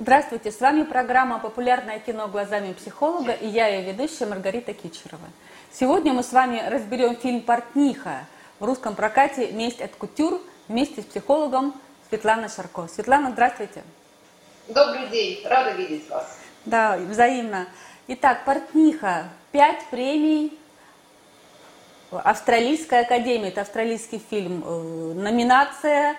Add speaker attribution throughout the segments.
Speaker 1: Здравствуйте, с вами программа «Популярное кино глазами психолога» и я ее ведущая Маргарита Кичерова. Сегодня мы с вами разберем фильм «Портниха» в русском прокате «Месть от кутюр» вместе с психологом Светланой Шарко. Светлана, здравствуйте.
Speaker 2: Добрый день, рада видеть вас.
Speaker 1: Да, взаимно. Итак, «Портниха», пять премий Австралийская академия, это австралийский фильм, э, номинация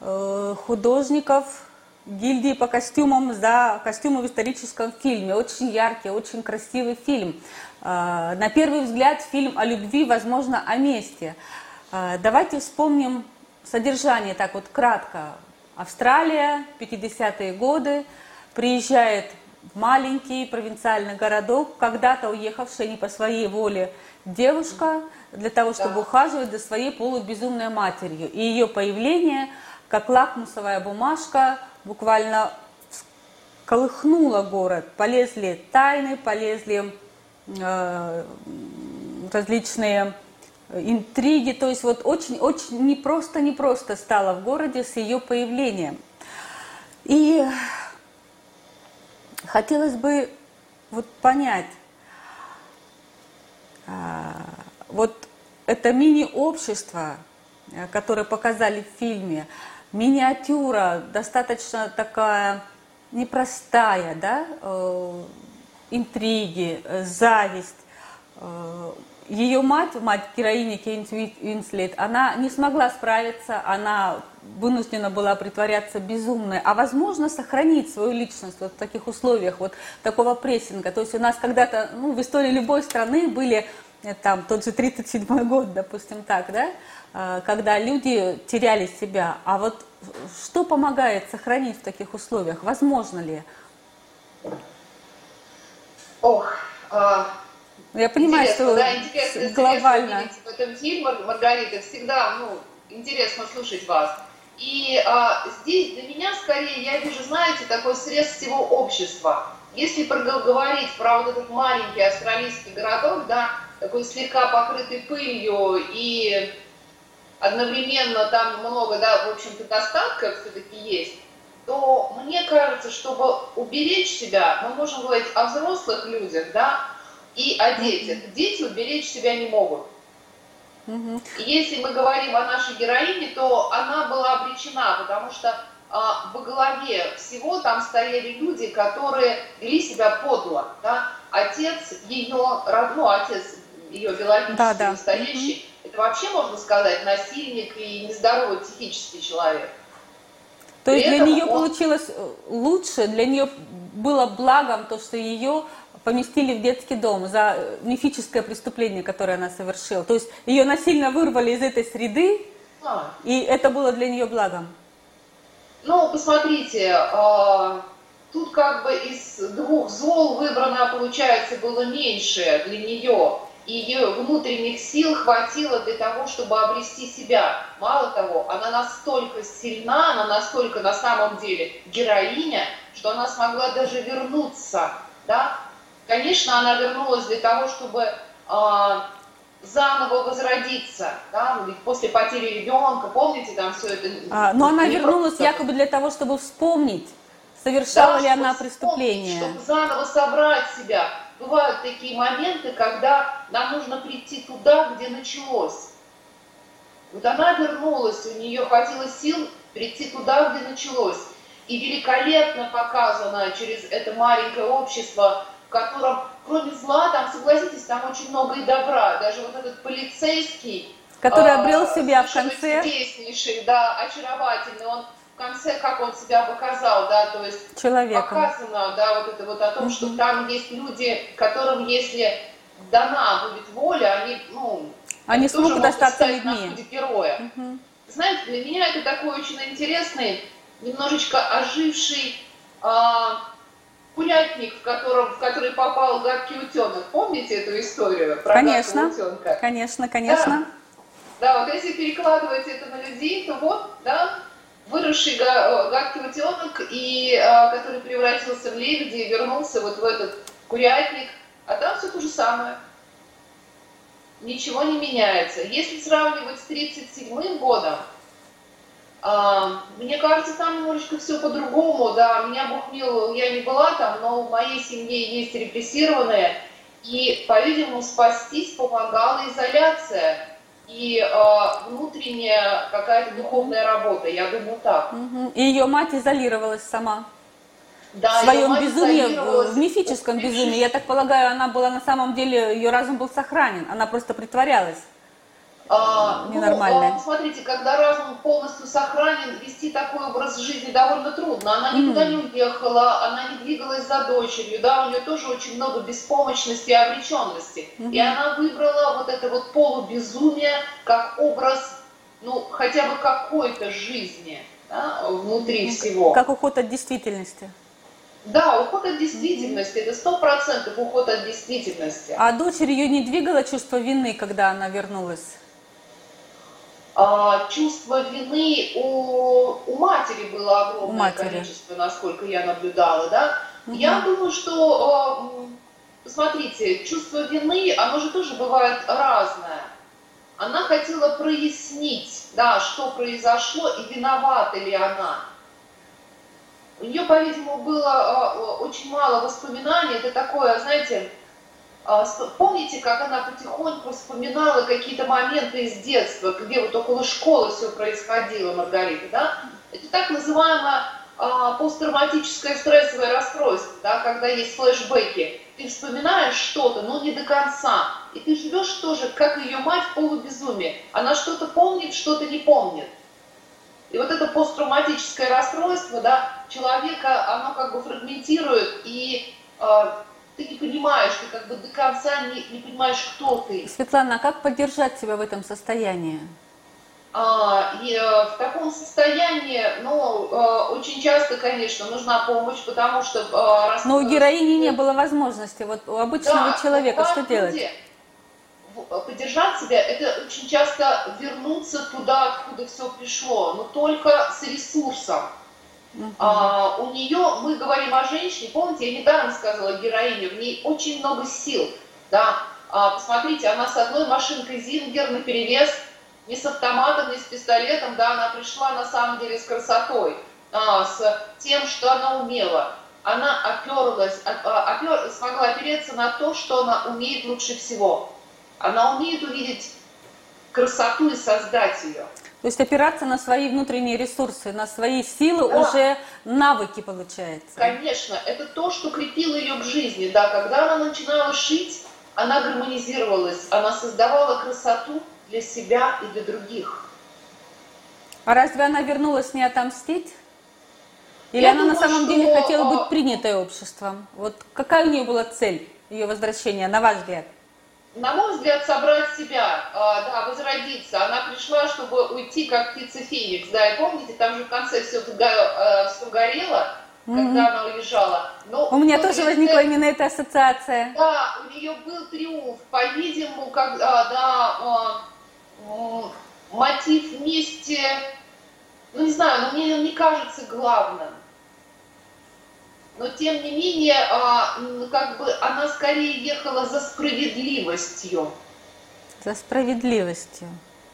Speaker 1: э, художников гильдии по костюмам за костюмы в историческом фильме. Очень яркий, очень красивый фильм. А, на первый взгляд фильм о любви, возможно, о месте. А, давайте вспомним содержание так вот кратко. Австралия, 50-е годы, приезжает в маленький провинциальный городок, когда-то уехавшая не по своей воле девушка, для того, чтобы ухаживать за своей полубезумной матерью. И ее появление, как лакмусовая бумажка, буквально колыхнуло город. Полезли тайны, полезли э, различные интриги. То есть вот очень-очень непросто-непросто стало в городе с ее появлением. И хотелось бы вот понять, э, вот это мини-общество, э, которое показали в фильме, миниатюра достаточно такая непростая, да, э, интриги, э, зависть. Э, ее мать, мать героини Кейн Уинслет, она не смогла справиться, она вынуждена была притворяться безумной, а возможно сохранить свою личность вот в таких условиях вот такого прессинга. То есть у нас когда-то ну, в истории любой страны были там тот же 37 год, допустим так, да, когда люди теряли себя. А вот что помогает сохранить в таких условиях? Возможно ли?
Speaker 2: Ох,
Speaker 1: а... Я понимаю, что
Speaker 2: да, интересно, глобально. Интересно в этом фильме, Маргарита, всегда ну, интересно слушать вас. И а, здесь для меня скорее, я вижу, знаете, такой срез всего общества. Если говорить про вот этот маленький австралийский городок, да, такой слегка покрытый пылью и одновременно там много, да, в общем-то, достатков все-таки есть, то мне кажется, чтобы уберечь себя, мы можем говорить о взрослых людях, да, и о детях. Дети уберечь себя не могут. Если мы говорим о нашей героине, то она была обречена, потому что а, во главе всего там стояли люди, которые вели себя подло. Да? Отец ее, ну, отец ее биологически да, да. настоящий, это вообще, можно сказать, насильник и нездоровый психический человек.
Speaker 1: То есть для нее он... получилось э, лучше, для нее было благом то, что ее поместили в детский дом за э, мифическое преступление, которое она совершила. То есть ее насильно вырвали из этой среды, а. и это было для нее благом.
Speaker 2: Ну, посмотрите, э, тут как бы из двух зол выбрано, получается, было меньше для нее ее внутренних сил хватило для того, чтобы обрести себя. Мало того, она настолько сильна, она настолько на самом деле героиня, что она смогла даже вернуться. Да? Конечно, она вернулась для того, чтобы э, заново возродиться. Да? Ну, после потери ребенка, помните, там все это...
Speaker 1: А, но она вернулась просто... якобы для того, чтобы вспомнить, совершала да, ли она преступление.
Speaker 2: Чтобы заново собрать себя бывают такие моменты, когда нам нужно прийти туда, где началось. Вот она вернулась, у нее хватило сил прийти туда, где началось. И великолепно показано через это маленькое общество, в котором, кроме зла, там, согласитесь, там очень много и добра. Даже вот этот полицейский,
Speaker 1: который обрел себя в конце.
Speaker 2: Чудеснейший, да, очаровательный. Он в конце, как он себя показал, да, то есть
Speaker 1: Человеком.
Speaker 2: показано, да, вот это вот о том, угу. что там есть люди, которым, если дана будет воля, они, ну,
Speaker 1: они смогут достаться людьми.
Speaker 2: На героя. Угу. Знаете, для меня это такой очень интересный, немножечко оживший а, курятник, в, котором, в который попал гадкий утенок. Помните эту историю
Speaker 1: про конечно, утенка? Конечно, конечно.
Speaker 2: Да. да, вот если перекладывать это на людей, то вот, да, выросший гадкий утенок, и, э, который превратился в лебедя и вернулся вот в этот курятник, а там все то же самое. Ничего не меняется. Если сравнивать с 1937 годом, А, мне кажется, там немножечко все по-другому, да, меня Бог мил, я не была там, но в моей семье есть репрессированные, и, по-видимому, спастись помогала изоляция и э, внутренняя какая-то духовная работа, я думаю так.
Speaker 1: И ее мать изолировалась сама.
Speaker 2: Да,
Speaker 1: в своем безумии, в мифическом безумии. Я так полагаю, она была на самом деле, ее разум был сохранен, она просто притворялась.
Speaker 2: А. Ну, а, смотрите, когда разум полностью сохранен, вести такой образ жизни довольно трудно. Она никуда mm. не уехала, она не двигалась за дочерью, да, у нее тоже очень много беспомощности и обреченности. Mm-hmm. И она выбрала вот это вот полубезумие как образ, ну, хотя бы какой-то жизни да, внутри mm-hmm. всего.
Speaker 1: Как уход от действительности.
Speaker 2: Да, уход от действительности, это сто процентов уход от действительности.
Speaker 1: А дочерь ее не двигала чувство вины, когда она вернулась?
Speaker 2: А, чувство вины у, у матери было огромное матери. количество, насколько я наблюдала, да. Угу. Я думаю, что, а, смотрите, чувство вины, оно же тоже бывает разное. Она хотела прояснить, да, что произошло и виновата ли она. У нее, по-видимому, было а, очень мало воспоминаний. Это такое, знаете, а, помните, как она потихоньку вспоминала какие-то моменты из детства, где вот около школы все происходило, Маргарита, да? Это так называемое а, посттравматическое стрессовое расстройство, да, когда есть флешбеки. Ты вспоминаешь что-то, но не до конца. И ты живешь тоже, как ее мать, в полубезумии. Она что-то помнит, что-то не помнит. И вот это посттравматическое расстройство, да, человека, оно как бы фрагментирует и э, ты не понимаешь, ты как бы до конца не, не понимаешь, кто ты.
Speaker 1: Светлана, а как поддержать себя в этом состоянии?
Speaker 2: А, и, э, в таком состоянии, ну, э, очень часто, конечно, нужна помощь, потому что...
Speaker 1: Э, раз, Но у героини не было возможности, вот у обычного да, человека что делать?
Speaker 2: Поддержать себя, это очень часто вернуться туда, откуда все пришло, но только с ресурсом. А, у нее, мы говорим о женщине, помните, я недавно сказала героине, в ней очень много сил, да, а, посмотрите, она с одной машинкой Зингер на перевес, не с автоматом, не с пистолетом, да, она пришла на самом деле с красотой, а, с тем, что она умела. Она оперлась, а, опер, смогла опереться на то, что она умеет лучше всего. Она умеет увидеть красоту и создать ее.
Speaker 1: То есть опираться на свои внутренние ресурсы, на свои силы да. уже навыки получается.
Speaker 2: Конечно, это то, что крепило ее к жизни. Да, когда она начинала шить, она гармонизировалась, она создавала красоту для себя и для других.
Speaker 1: А разве она вернулась не отомстить? Или Я она думаю, на самом что... деле хотела быть принятой обществом? Вот какая у нее была цель ее возвращения, на ваш взгляд?
Speaker 2: На мой взгляд, собрать себя, а, да, возродиться. Она пришла, чтобы уйти, как птица Феникс, да, и помните, там же в конце все, э, все горело, mm-hmm. когда она уезжала.
Speaker 1: Но у меня тоже возникла это, именно эта ассоциация.
Speaker 2: Да, у нее был триумф, по-видимому, как, а, да, а, мотив вместе, ну не знаю, но мне он не кажется главным но тем не менее, а, как бы она скорее ехала за справедливостью.
Speaker 1: За справедливостью.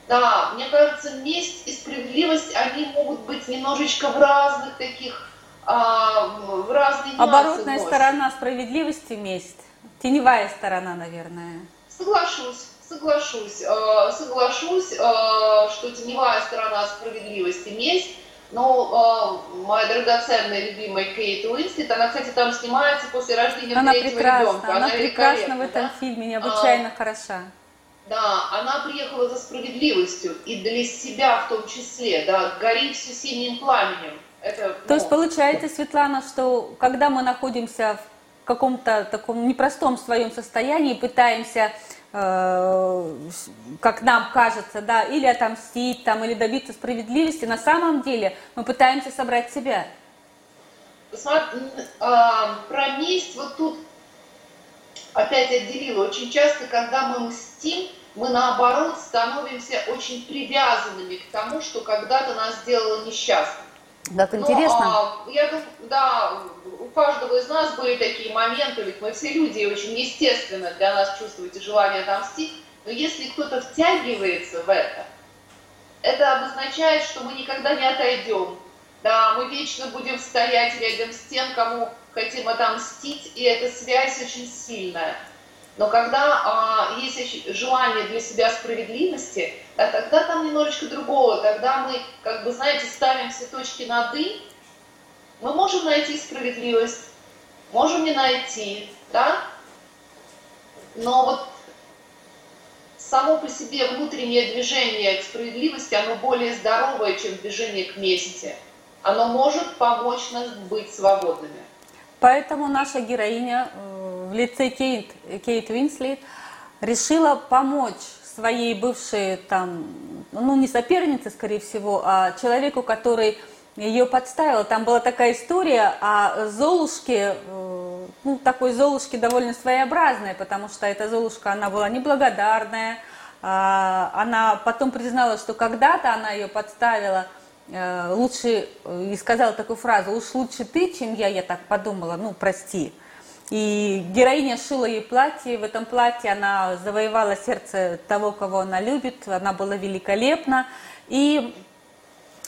Speaker 2: Да, мне кажется, месть и справедливость, они могут быть немножечко в разных таких, а, в разные
Speaker 1: Оборотная сторона справедливости – месть. Теневая сторона, наверное.
Speaker 2: Соглашусь, соглашусь, э, соглашусь, что теневая сторона справедливости – месть, ну, э, моя драгоценная любимая Кейт Уинслет, она, кстати, там снимается после рождения
Speaker 1: она
Speaker 2: третьего
Speaker 1: прекрасна,
Speaker 2: ребенка.
Speaker 1: Она, она прекрасна в этом да? фильме, необычайно а, хороша.
Speaker 2: Да, она приехала за справедливостью и для себя в том числе, да, горит все синим пламенем. Это,
Speaker 1: То ну, есть получается, Светлана, что когда мы находимся в каком-то таком непростом своем состоянии, пытаемся как нам кажется, да, или отомстить, там, или добиться справедливости, на самом деле мы пытаемся собрать себя.
Speaker 2: А, про месть вот тут опять отделила. Очень часто, когда мы мстим, мы наоборот становимся очень привязанными к тому, что когда-то нас сделало несчастным.
Speaker 1: Так интересно. Ну,
Speaker 2: а, я да, каждого из нас были такие моменты, ведь мы все люди, и очень естественно для нас чувствуете желание отомстить. Но если кто-то втягивается в это, это обозначает, что мы никогда не отойдем. Да, мы вечно будем стоять рядом с тем, кому хотим отомстить, и эта связь очень сильная. Но когда а, есть желание для себя справедливости, да, тогда там немножечко другого. Тогда мы, как бы, знаете, ставим все точки над «и». Мы можем найти справедливость, можем не найти, да? Но вот само по себе внутреннее движение к справедливости, оно более здоровое, чем движение к мести. Оно может помочь нам быть свободными.
Speaker 1: Поэтому наша героиня э, в лице Кейт, Кейт Уинслет решила помочь своей бывшей там, ну не сопернице, скорее всего, а человеку, который ее подставил. Там была такая история о Золушке, э, ну такой Золушке довольно своеобразной, потому что эта Золушка, она была неблагодарная, а, она потом признала, что когда-то она ее подставила – Э, лучше, э, и сказала такую фразу, уж лучше ты, чем я, я так подумала, ну, прости. И героиня шила ей платье, в этом платье она завоевала сердце того, кого она любит, она была великолепна. И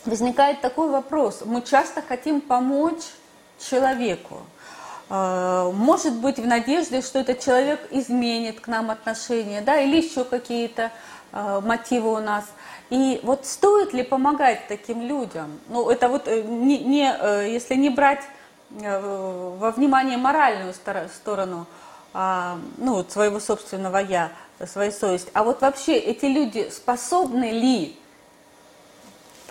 Speaker 1: возникает такой вопрос, мы часто хотим помочь человеку, э, может быть, в надежде, что этот человек изменит к нам отношения, да, или еще какие-то мотивы у нас – и вот стоит ли помогать таким людям? Ну, это вот э, не, не, э, если не брать э, во внимание моральную сторону а, ну, своего собственного я, своей совести, а вот вообще эти люди способны ли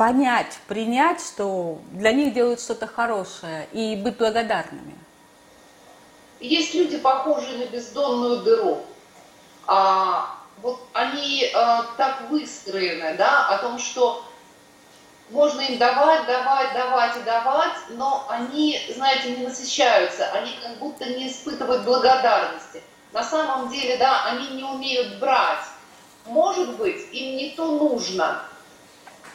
Speaker 1: понять, принять, что для них делают что-то хорошее и быть благодарными?
Speaker 2: Есть люди, похожие на бездонную дыру. А вот они э, так выстроены, да, о том, что можно им давать, давать, давать и давать, но они, знаете, не насыщаются, они как будто не испытывают благодарности. На самом деле, да, они не умеют брать. Может быть, им не то нужно.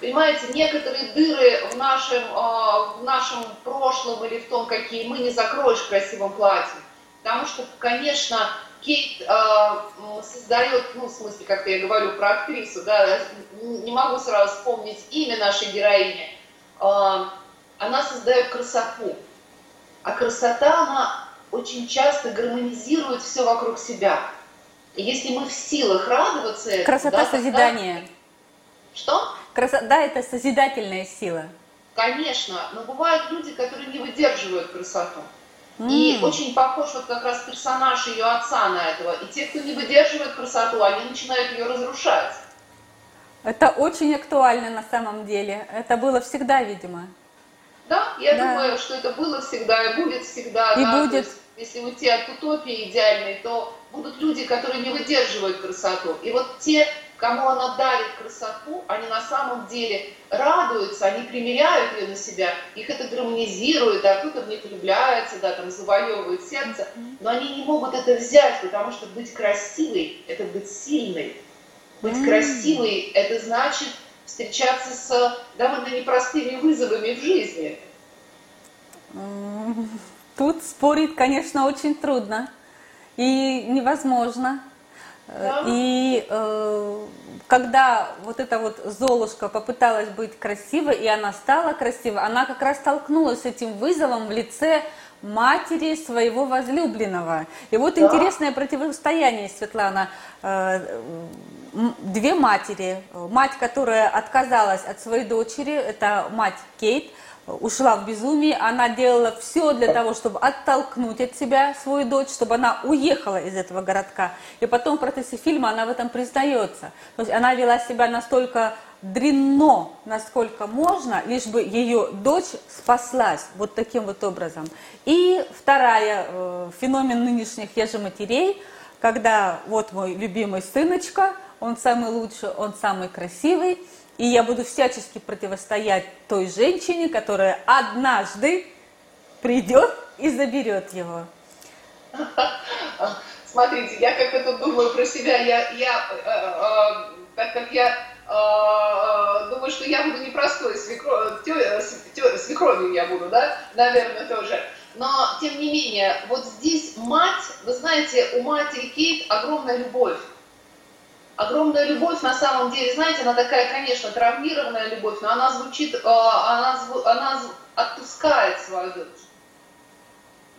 Speaker 2: Понимаете, некоторые дыры в нашем, э, в нашем прошлом или в том, какие мы не закроешь красивым платьем. Потому что, конечно, Кейт э, создает, ну, в смысле, как я говорю про актрису, да, не могу сразу вспомнить имя нашей героини, э, она создает красоту. А красота, она очень часто гармонизирует все вокруг себя. И если мы в силах радоваться.
Speaker 1: Красота да, созидания. Тогда...
Speaker 2: Что?
Speaker 1: Красота, это созидательная сила.
Speaker 2: Конечно, но бывают люди, которые не выдерживают красоту. И очень похож вот как раз персонаж ее отца на этого. И те, кто не выдерживает красоту, они начинают ее разрушать.
Speaker 1: Это очень актуально на самом деле. Это было всегда, видимо.
Speaker 2: Да, я да. думаю, что это было всегда и будет всегда.
Speaker 1: И да, будет.
Speaker 2: Есть, если уйти от утопии идеальной, то будут люди, которые не выдерживают красоту. И вот те, кому она дарит красоту, они на самом деле радуются, они примеряют ее на себя, их это гармонизирует, да, кто-то в них влюбляется, да, там завоевывает сердце, но они не могут это взять, потому что быть красивой – это быть сильной. Быть красивой – это значит встречаться с довольно непростыми вызовами в жизни.
Speaker 1: Тут спорить, конечно, очень трудно и невозможно. И э, когда вот эта вот Золушка попыталась быть красивой, и она стала красивой, она как раз столкнулась с этим вызовом в лице матери своего возлюбленного. И вот да. интересное противостояние, Светлана. Э, две матери. Мать, которая отказалась от своей дочери, это мать Кейт – ушла в безумие, она делала все для того, чтобы оттолкнуть от себя свою дочь, чтобы она уехала из этого городка. И потом в процессе фильма она в этом признается. То есть она вела себя настолько дренно, насколько можно, лишь бы ее дочь спаслась вот таким вот образом. И вторая, э, феномен нынешних я же матерей, когда вот мой любимый сыночка, он самый лучший, он самый красивый, и я буду всячески противостоять той женщине, которая однажды придет и заберет его.
Speaker 2: Смотрите, я как это думаю про себя, я, я э, э, так как я э, думаю, что я буду непростой свекро, свекровью я буду, да, наверное, тоже. Но, тем не менее, вот здесь мать, вы знаете, у матери Кейт огромная любовь. Огромная любовь на самом деле, знаете, она такая, конечно, травмированная любовь, но она звучит, э, она, она отпускает свою дочь.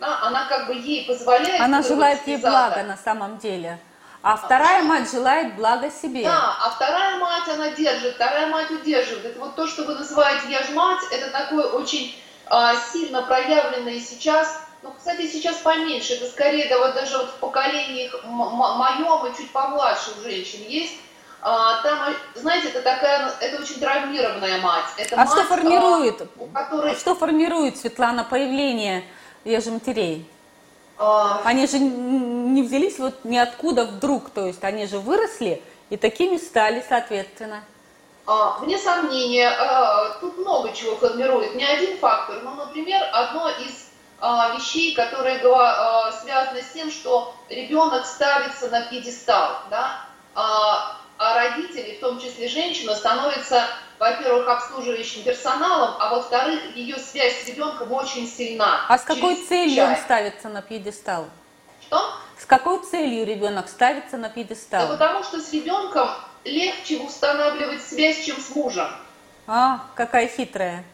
Speaker 2: Да, она как бы ей позволяет...
Speaker 1: Она желает ей блага на самом деле. А вторая мать желает блага себе.
Speaker 2: Да, а вторая мать, она держит, вторая мать удерживает. Это вот то, что вы называете «я ж мать», это такое очень а, сильно проявленное сейчас, ну, кстати, сейчас поменьше, это скорее, да, вот даже вот в поколениях моем и чуть помладше у женщин есть, а, там, знаете, это такая, это очень травмированная мать. Это
Speaker 1: а
Speaker 2: мать,
Speaker 1: что формирует,
Speaker 2: а, которой...
Speaker 1: а что формирует, Светлана, появление матерей? А... Они же не взялись вот ниоткуда вдруг, то есть они же выросли и такими стали, соответственно.
Speaker 2: А, вне сомнения, а, тут много чего формирует, не один фактор, но, например, одно из а, вещей, которые а, связаны с тем, что ребенок ставится на пьедестал, да, а, а родители, в том числе женщина, становится во-первых, обслуживающим персоналом, а во-вторых, ее связь с ребенком очень сильна.
Speaker 1: А с какой целью чай. он ставится на пьедестал?
Speaker 2: Что?
Speaker 1: С какой целью ребенок ставится на пьедестал?
Speaker 2: Да потому что с ребенком легче устанавливать связь, чем с мужем.
Speaker 1: А, какая хитрая.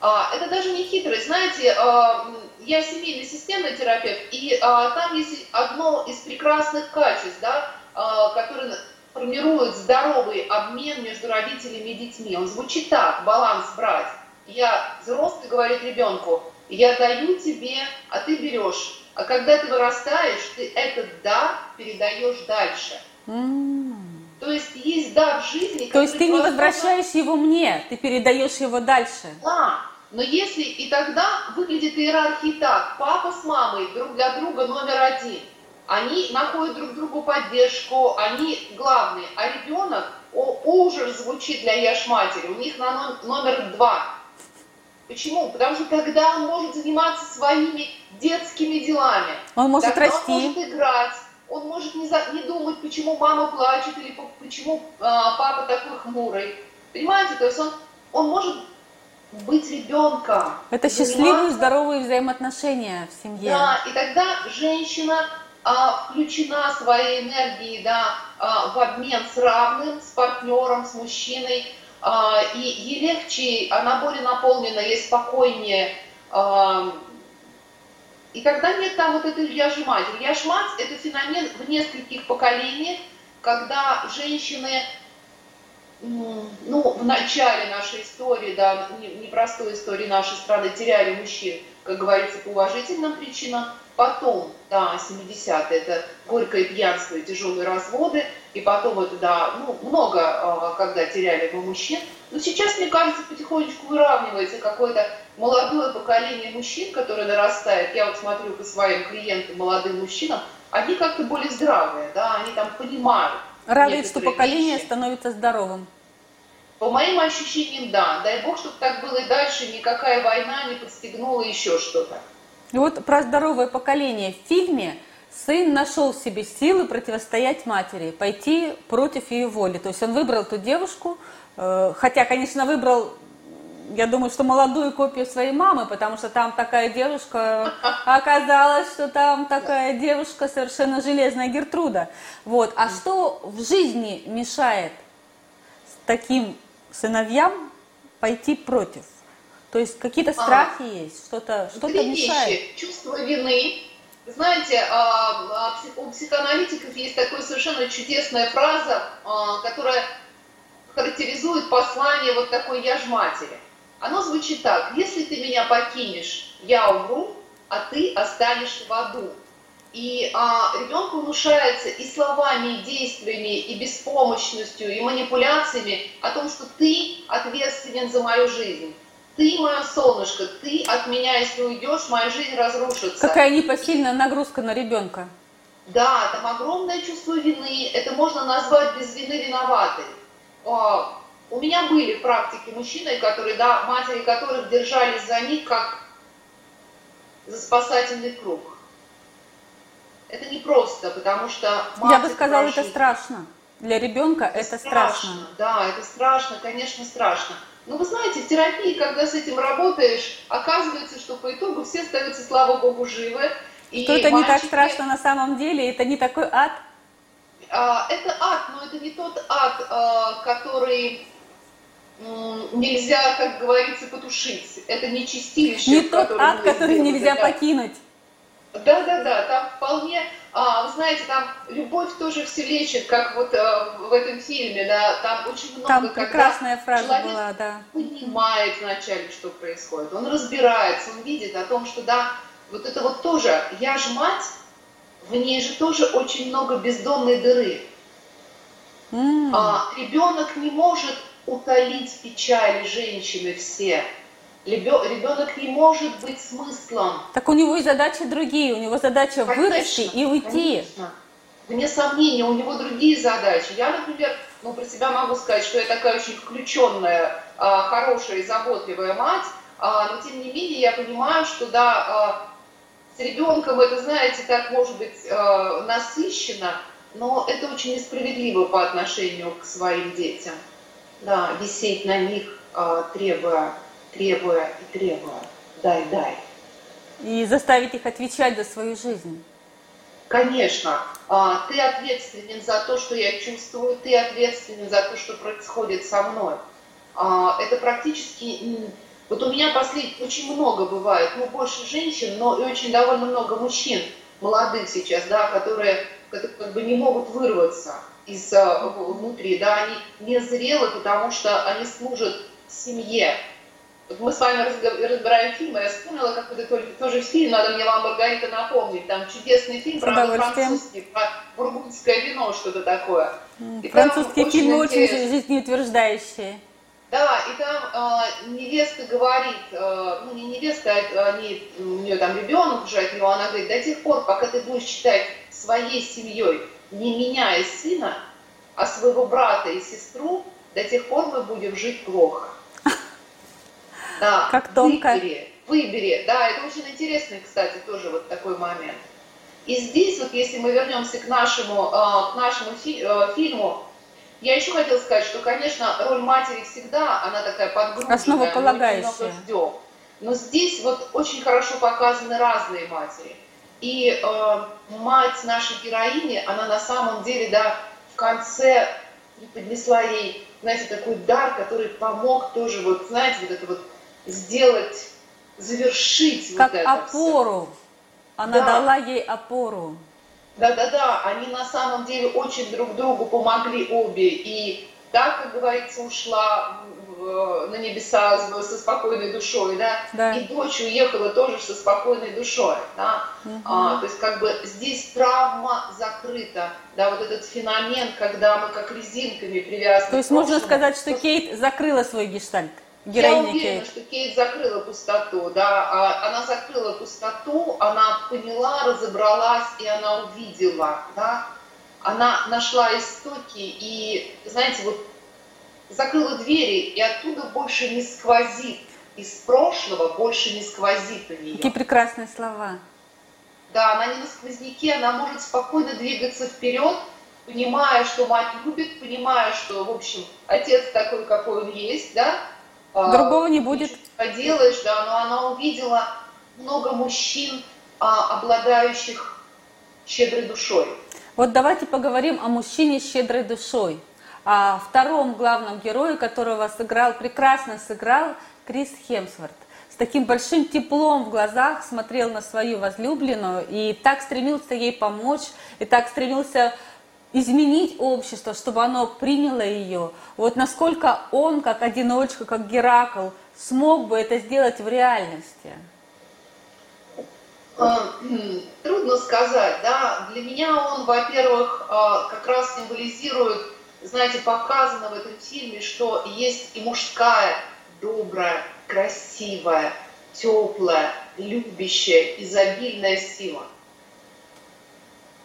Speaker 2: А, это даже не хитрость. Знаете, а, я семейный системный терапевт, и а, там есть одно из прекрасных качеств, да, а, которое формирует здоровый обмен между родителями и детьми. Он звучит так, баланс брать. Я, взрослый говорит ребенку, я даю тебе, а ты берешь. А когда ты вырастаешь, ты этот дар передаешь дальше. Mm. То есть есть дар жизни.
Speaker 1: То есть ты не возвращаешь его мне, ты передаешь его дальше.
Speaker 2: Да, но если и тогда выглядит иерархия так, папа с мамой друг для друга номер один – они находят друг другу поддержку, они главные. А ребенок, о, ужас звучит для яш матери, у них на номер два. Почему? Потому что тогда он может заниматься своими детскими делами.
Speaker 1: Он может
Speaker 2: тогда
Speaker 1: расти.
Speaker 2: Он может играть. Он может не, за, не думать, почему мама плачет или почему а, папа такой хмурый. Понимаете? То есть он, он может быть ребенком.
Speaker 1: Это счастливые, здоровые взаимоотношения в семье.
Speaker 2: Да, и тогда женщина а, включена своей энергией да, а, в обмен с равным, с партнером, с мужчиной, а, и ей легче, она более наполнена, ей спокойнее. И когда нет там вот этой яжмать. Яжмать – это феномен в нескольких поколениях, когда женщины ну, в начале нашей истории, да, непростой истории нашей страны, теряли мужчин, как говорится, по уважительным причинам, Потом, да, 70-е, это горькое пьянство и тяжелые разводы. И потом это, да, ну, много, а, когда теряли мы мужчин. Но сейчас, мне кажется, потихонечку выравнивается какое-то молодое поколение мужчин, которое нарастает. Я вот смотрю по своим клиентам, молодым мужчинам, они как-то более здравые, да, они там понимают.
Speaker 1: Радует, что поколение вещи. становится здоровым.
Speaker 2: По моим ощущениям, да. Дай бог, чтобы так было и дальше, никакая война не подстегнула еще что-то.
Speaker 1: И вот про здоровое поколение в фильме сын нашел в себе силы противостоять матери, пойти против ее воли. То есть он выбрал ту девушку, хотя, конечно, выбрал, я думаю, что молодую копию своей мамы, потому что там такая девушка, оказалось, что там такая девушка совершенно железная Гертруда. Вот. А что в жизни мешает таким сыновьям пойти против? То есть какие-то а, страхи а, есть, что-то что мешает. Вещи.
Speaker 2: Чувство вины. Знаете, а, а, у психоаналитиков есть такая совершенно чудесная фраза, которая характеризует послание вот такой «я ж матери». Оно звучит так. «Если ты меня покинешь, я умру, а ты останешь в аду». И а, ребенку внушается и словами, и действиями, и беспомощностью, и манипуляциями о том, что ты ответственен за мою жизнь ты мое солнышко, ты от меня, если уйдешь, моя жизнь разрушится.
Speaker 1: Какая непосильная нагрузка на ребенка.
Speaker 2: Да, там огромное чувство вины, это можно назвать без вины виноватой. У меня были практики мужчины, которые, да, матери которых держались за них как за спасательный круг. Это не просто, потому что...
Speaker 1: Я бы сказала, это страшно. Для ребенка это, это страшно. страшно.
Speaker 2: Да, это страшно, конечно, страшно. Но вы знаете, в терапии, когда с этим работаешь, оказывается, что по итогу все остаются, слава богу, живы.
Speaker 1: И что это мальчики... не так страшно на самом деле, это не такой ад?
Speaker 2: А, это ад, но это не тот ад, а, который нельзя, как говорится, потушить. Это не чистилище.
Speaker 1: Не тот ад, который нельзя это. покинуть.
Speaker 2: Да, да, да, там вполне, а, вы знаете, там любовь тоже все лечит, как вот а, в этом фильме, да, там очень много,
Speaker 1: там прекрасная фраза
Speaker 2: человек
Speaker 1: была, да.
Speaker 2: понимает вначале, что происходит, он разбирается, он видит о том, что да, вот это вот тоже, я же мать, в ней же тоже очень много бездонной дыры. Mm. А, ребенок не может утолить печали женщины все. Ребенок не может быть смыслом.
Speaker 1: Так у него и задачи другие. У него задача конечно, вырасти и уйти.
Speaker 2: Конечно. Вне сомнения, у него другие задачи. Я, например, ну, про себя могу сказать, что я такая очень включенная, а, хорошая и заботливая мать, а, но тем не менее я понимаю, что да, а, с ребенком это, знаете, так может быть насыщенно, но это очень несправедливо по отношению к своим детям. Да, висеть на них, требуя требуя и требуя. Дай, дай.
Speaker 1: И заставить их отвечать за свою жизнь.
Speaker 2: Конечно. А, ты ответственен за то, что я чувствую, ты ответственен за то, что происходит со мной. А, это практически... Вот у меня послед... очень много бывает, ну, больше женщин, но и очень довольно много мужчин, молодых сейчас, да, которые, которые как бы не могут вырваться из а, внутри, да, они не зрелы, потому что они служат семье, вот мы с вами разбираем фильмы, я вспомнила какой-то только тоже фильм, надо мне вам, Маргарита, напомнить. Там чудесный фильм, правда, французский, про бургундское вино, что-то такое.
Speaker 1: И Французские фильмы очень, очень жизнеутверждающие.
Speaker 2: Да, и там э, невеста говорит, э, ну не невеста, а они, у нее там ребенок уже от него, она говорит, до тех пор, пока ты будешь считать своей семьей, не меняя сына, а своего брата и сестру, до тех пор мы будем жить плохо. Да,
Speaker 1: как тонко.
Speaker 2: Выбери, выбери. Да, это очень интересный, кстати, тоже вот такой момент. И здесь вот, если мы вернемся к нашему, а, к нашему фи, э, фильму, я еще хотела сказать, что, конечно, роль матери всегда, она такая подгруженная,
Speaker 1: Основополагающая.
Speaker 2: мы много ждем. Но здесь вот очень хорошо показаны разные матери. И э, мать нашей героини, она на самом деле, да, в конце поднесла ей, знаете, такой дар, который помог тоже, вот, знаете, вот это вот сделать, завершить
Speaker 1: как
Speaker 2: вот это
Speaker 1: опору. Все. Она да. дала ей опору.
Speaker 2: Да-да-да, они на самом деле очень друг другу помогли обе. И так, как говорится, ушла на небеса со спокойной душой, да,
Speaker 1: да.
Speaker 2: и дочь уехала тоже со спокойной душой, да, угу. а, то есть как бы здесь травма закрыта, да, вот этот феномен, когда мы как резинками привязаны.
Speaker 1: То есть можно сказать, что Кейт закрыла свой гештальт?
Speaker 2: Я уверена, Кейт. что Кейт закрыла пустоту, да, а она закрыла пустоту, она поняла, разобралась, и она увидела, да, она нашла истоки, и, знаете, вот закрыла двери, и оттуда больше не сквозит, из прошлого больше не сквозит на нее.
Speaker 1: Какие прекрасные слова.
Speaker 2: Да, она не на сквозняке, она может спокойно двигаться вперед, понимая, что мать любит, понимая, что, в общем, отец такой, какой он есть, да,
Speaker 1: Другого не будет.
Speaker 2: Поделаешь, да, но она увидела много мужчин, а, обладающих щедрой душой.
Speaker 1: Вот давайте поговорим о мужчине с щедрой душой. О втором главном герое, которого сыграл, прекрасно сыграл Крис Хемсворт. С таким большим теплом в глазах смотрел на свою возлюбленную и так стремился ей помочь, и так стремился изменить общество, чтобы оно приняло ее. Вот насколько он, как одиночка, как Геракл, смог бы это сделать в реальности?
Speaker 2: А, трудно сказать, да. Для меня он, во-первых, а, как раз символизирует, знаете, показано в этом фильме, что есть и мужская, добрая, красивая, теплая, любящая, изобильная сила.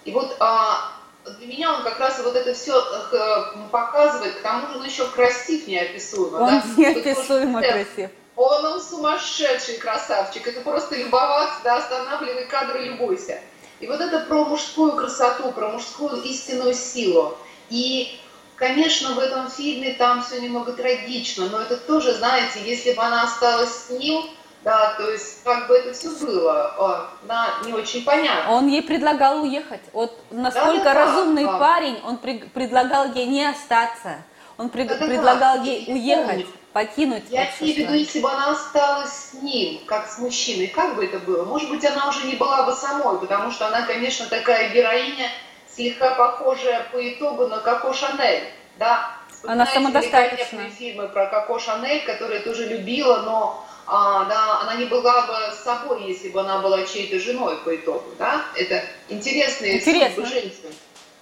Speaker 2: И вот а, для меня он как раз вот это все э, показывает, к тому же он еще красив неописуемо.
Speaker 1: Он да? неописуемо вот, красив.
Speaker 2: Он, он сумасшедший красавчик, это просто любоваться, да, останавливай кадры, любуйся. И вот это про мужскую красоту, про мужскую истинную силу. И, конечно, в этом фильме там все немного трагично, но это тоже, знаете, если бы она осталась с ним, Да, то есть как бы это все было, на не очень понятно.
Speaker 1: Он ей предлагал уехать. Вот насколько да, да, разумный да, парень, он при, предлагал ей не остаться. Он при, да, предлагал да, ей уехать, помню. покинуть.
Speaker 2: Я имею в виду, если бы она осталась с ним, как с мужчиной, как бы это было? Может быть, она уже не была бы самой, потому что она, конечно, такая героиня, слегка похожая по итогу на Коко Шанель, да?
Speaker 1: Она самодостаточная.
Speaker 2: фильмы про Коко Шанель, которые тоже любила, но а, да, она не была бы собой, если бы она была чьей-то женой по итогу, да? Это интересные
Speaker 1: Интересно.
Speaker 2: женщин.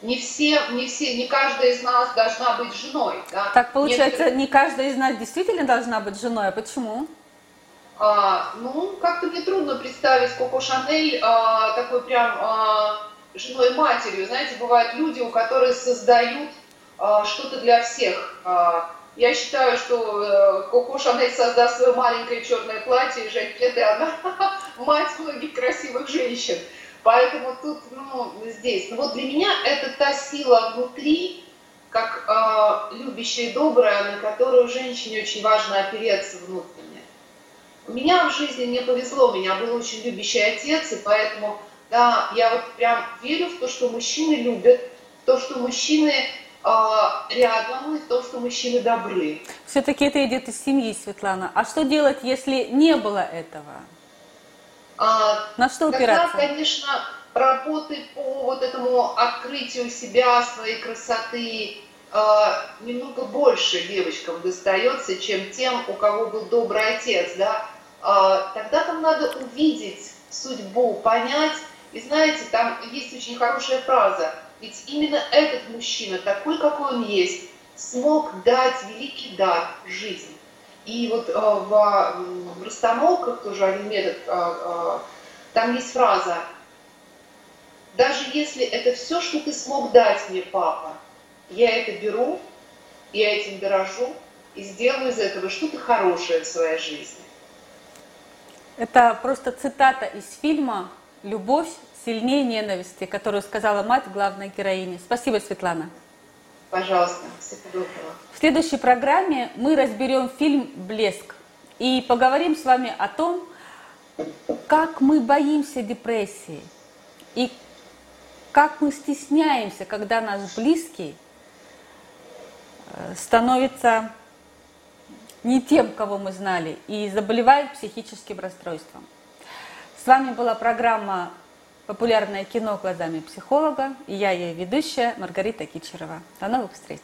Speaker 2: Не все, не все, не каждая из нас должна быть женой, да?
Speaker 1: Так получается, Некоторые... не каждая из нас действительно должна быть женой, а почему?
Speaker 2: А, ну, как-то мне трудно представить Коко Шанель а, такой прям а, женой матерью. Знаете, бывают люди, у которых создают а, что-то для всех. А, я считаю, что э, Коко Шанель создаст свое маленькое черное платье и жакет, и она мать многих красивых женщин. Поэтому тут, ну, здесь. Но вот для меня это та сила внутри, как э, любящая и добрая, на которую женщине очень важно опереться внутренне. У меня в жизни мне повезло, у меня был очень любящий отец, и поэтому, да, я вот прям верю в то, что мужчины любят, то, что мужчины рядом, и то, что мужчины добры.
Speaker 1: Все-таки это идет из семьи, Светлана. А что делать, если не было этого?
Speaker 2: А,
Speaker 1: На что?
Speaker 2: Тогда, конечно, работы по вот этому открытию себя, своей красоты, а, немного больше девочкам достается, чем тем, у кого был добрый отец, да. А, тогда там надо увидеть судьбу, понять. И знаете, там есть очень хорошая фраза – ведь именно этот мужчина, такой, какой он есть, смог дать великий дар – жизнь. И вот э, в, в расстановках тоже один метод, э, э, там есть фраза «Даже если это все, что ты смог дать мне, папа, я это беру, я этим дорожу и сделаю из этого что-то хорошее в своей жизни».
Speaker 1: Это просто цитата из фильма «Любовь сильнее ненависти, которую сказала мать главной героини. Спасибо, Светлана.
Speaker 2: Пожалуйста, всего доброго.
Speaker 1: В следующей программе мы разберем фильм «Блеск» и поговорим с вами о том, как мы боимся депрессии и как мы стесняемся, когда наш близкий э, становится не тем, кого мы знали, и заболевает психическим расстройством. С вами была программа популярное кино глазами психолога. И я ее ведущая Маргарита Кичерова. До новых встреч!